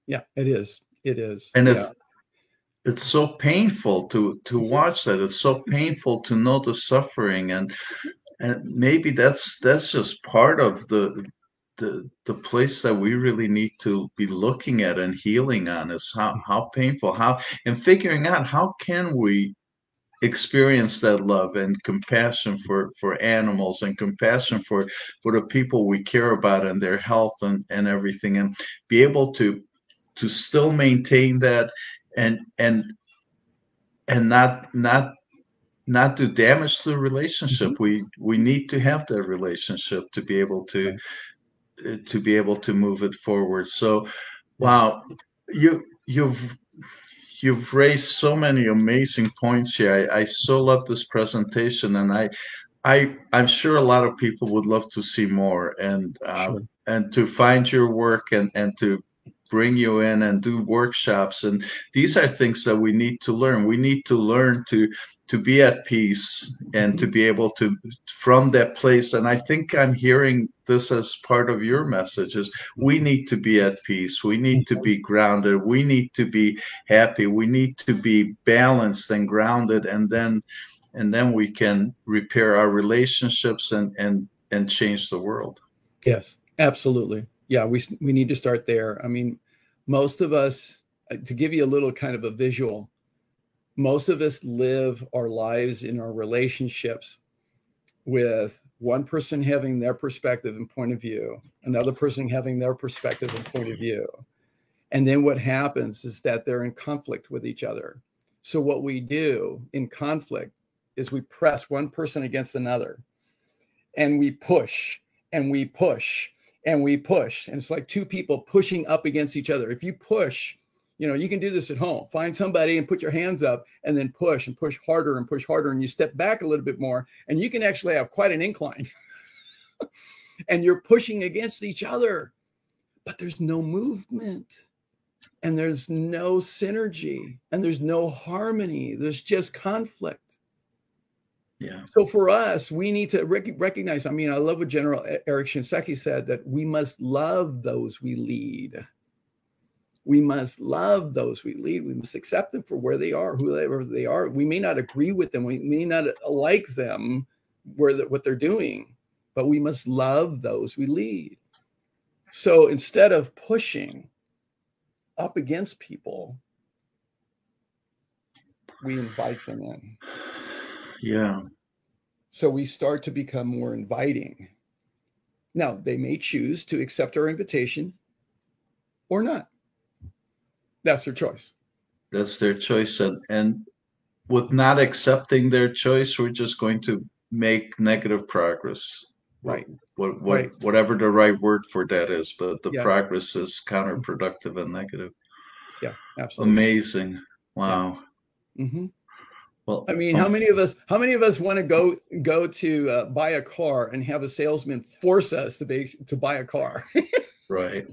yeah, it is. It is, and yeah. it's it's so painful to to watch that. It's so painful to know the suffering, and and maybe that's that's just part of the the the place that we really need to be looking at and healing on is how how painful how and figuring out how can we experience that love and compassion for for animals and compassion for for the people we care about and their health and and everything and be able to to still maintain that and and and not not not do damage to the relationship mm-hmm. we we need to have that relationship to be able to right. to be able to move it forward so wow you you've you've raised so many amazing points here. I, I so love this presentation, and I, I, I'm sure a lot of people would love to see more and uh, sure. and to find your work and and to bring you in and do workshops. And these are things that we need to learn. We need to learn to to be at peace and to be able to from that place. And i think i'm hearing this as part of your message is we need to be at peace. We need to be grounded. We need to be happy. We need to be balanced and grounded. And then and then we can repair our relationships and and and change the world. Yes absolutely yeah, we we need to start there. I mean, most of us, uh, to give you a little kind of a visual, most of us live our lives in our relationships with one person having their perspective and point of view, another person having their perspective and point of view. And then what happens is that they're in conflict with each other. So, what we do in conflict is we press one person against another and we push and we push and we push. And it's like two people pushing up against each other. If you push, you know, you can do this at home. Find somebody and put your hands up and then push and push harder and push harder. And you step back a little bit more and you can actually have quite an incline. [LAUGHS] and you're pushing against each other, but there's no movement and there's no synergy and there's no harmony. There's just conflict. Yeah. So for us, we need to rec- recognize. I mean, I love what General Eric Shinseki said that we must love those we lead. We must love those we lead. We must accept them for where they are, whoever they are. We may not agree with them. We may not uh, like them where the, what they're doing, but we must love those we lead. So instead of pushing up against people, we invite them in. Yeah. So we start to become more inviting. Now, they may choose to accept our invitation or not. That's their choice. That's their choice. And, and with not accepting their choice, we're just going to make negative progress. Right. What, what, right. Whatever the right word for that is, but the progress is counterproductive and negative. Yeah, absolutely. Amazing. Wow. Yeah. Mm-hmm. Well, I mean, how many of us how many of us want to go go to uh, buy a car and have a salesman force us to be to buy a car? [LAUGHS] right.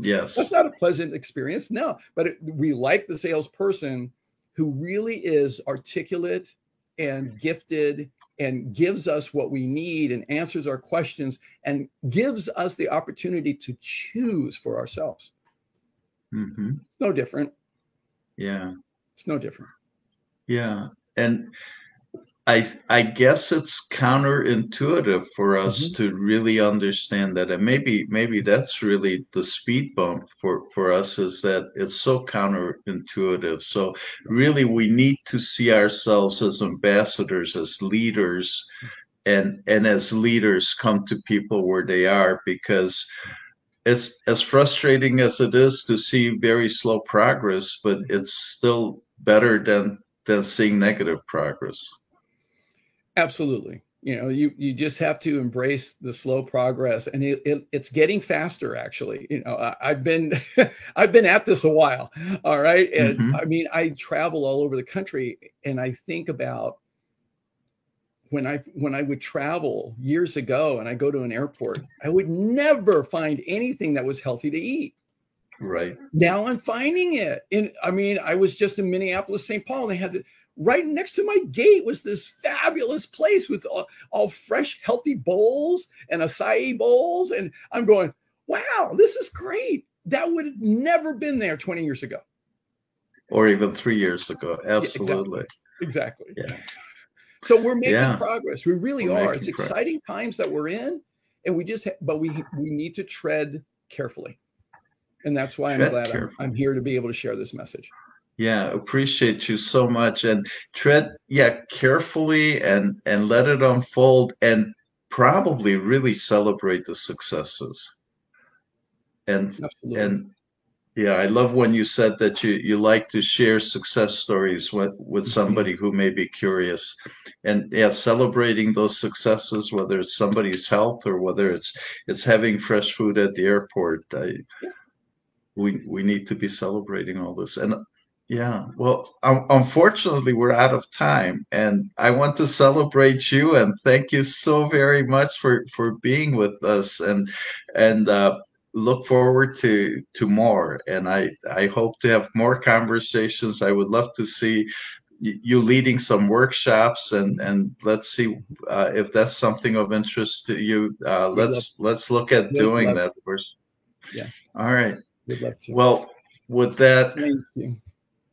Yes. That's not a pleasant experience. No, but it, we like the salesperson who really is articulate and gifted and gives us what we need and answers our questions and gives us the opportunity to choose for ourselves. Mm-hmm. It's no different. Yeah. It's no different. Yeah. And I I guess it's counterintuitive for us mm-hmm. to really understand that, and maybe maybe that's really the speed bump for for us is that it's so counterintuitive. So really, we need to see ourselves as ambassadors, as leaders, and and as leaders come to people where they are because it's as frustrating as it is to see very slow progress, but it's still better than than seeing negative progress. Absolutely. You know, you you just have to embrace the slow progress, and it, it it's getting faster. Actually, you know, I, have been [LAUGHS] I've been at this a while. All right, and mm-hmm. I mean, I travel all over the country, and I think about when I when I would travel years ago, and I go to an airport, I would never find anything that was healthy to eat. Right now, I'm finding it. And I mean, I was just in Minneapolis, St. Paul. They had the right next to my gate was this fabulous place with all, all, fresh, healthy bowls and acai bowls. And I'm going, wow, this is great. That would have never been there 20 years ago. Or even three years ago. Absolutely. exactly. exactly. Yeah. So we're making yeah. progress. We really we're are. It's progress. exciting times that we're in. And we just, ha- but we we need to tread carefully. And that's why tread I'm glad I'm, I'm here to be able to share this message. Yeah, appreciate you so much and tread yeah carefully and and let it unfold and probably really celebrate the successes. And Absolutely. and yeah, I love when you said that you you like to share success stories with with mm-hmm. somebody who may be curious. And yeah, celebrating those successes whether it's somebody's health or whether it's it's having fresh food at the airport. I, we we need to be celebrating all this. And yeah, well, um, unfortunately, we're out of time, and I want to celebrate you and thank you so very much for for being with us, and and uh, look forward to to more. And I I hope to have more conversations. I would love to see you leading some workshops, and and let's see uh, if that's something of interest to you. Uh, let's let's look at doing that first. Yeah. All right. Well, with that.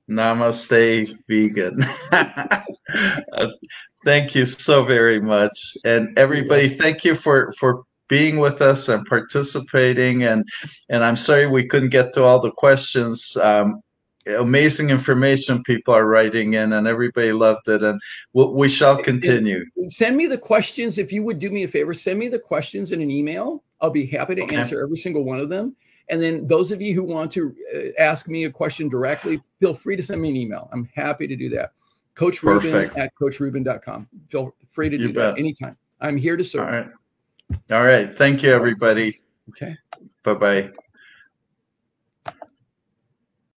Namaste, vegan. uh, [LAUGHS] thank you so very much, and everybody, thank you for for being with us and participating. and And I'm sorry we couldn't get to all the questions. Um, amazing information people are writing in, and everybody loved it. And we, we shall continue. Send me the questions if you would do me a favor. Send me the questions in an email. I'll be happy to okay. answer every single one of them. And then those of you who want to uh, ask me a question directly, feel free to send me an email. I'm happy to do that. Coach Perfect. Ruben at coachruben.com. Feel free to do you that bet. anytime. I'm here to serve. All right. All right. Thank you, everybody. Okay. Bye bye.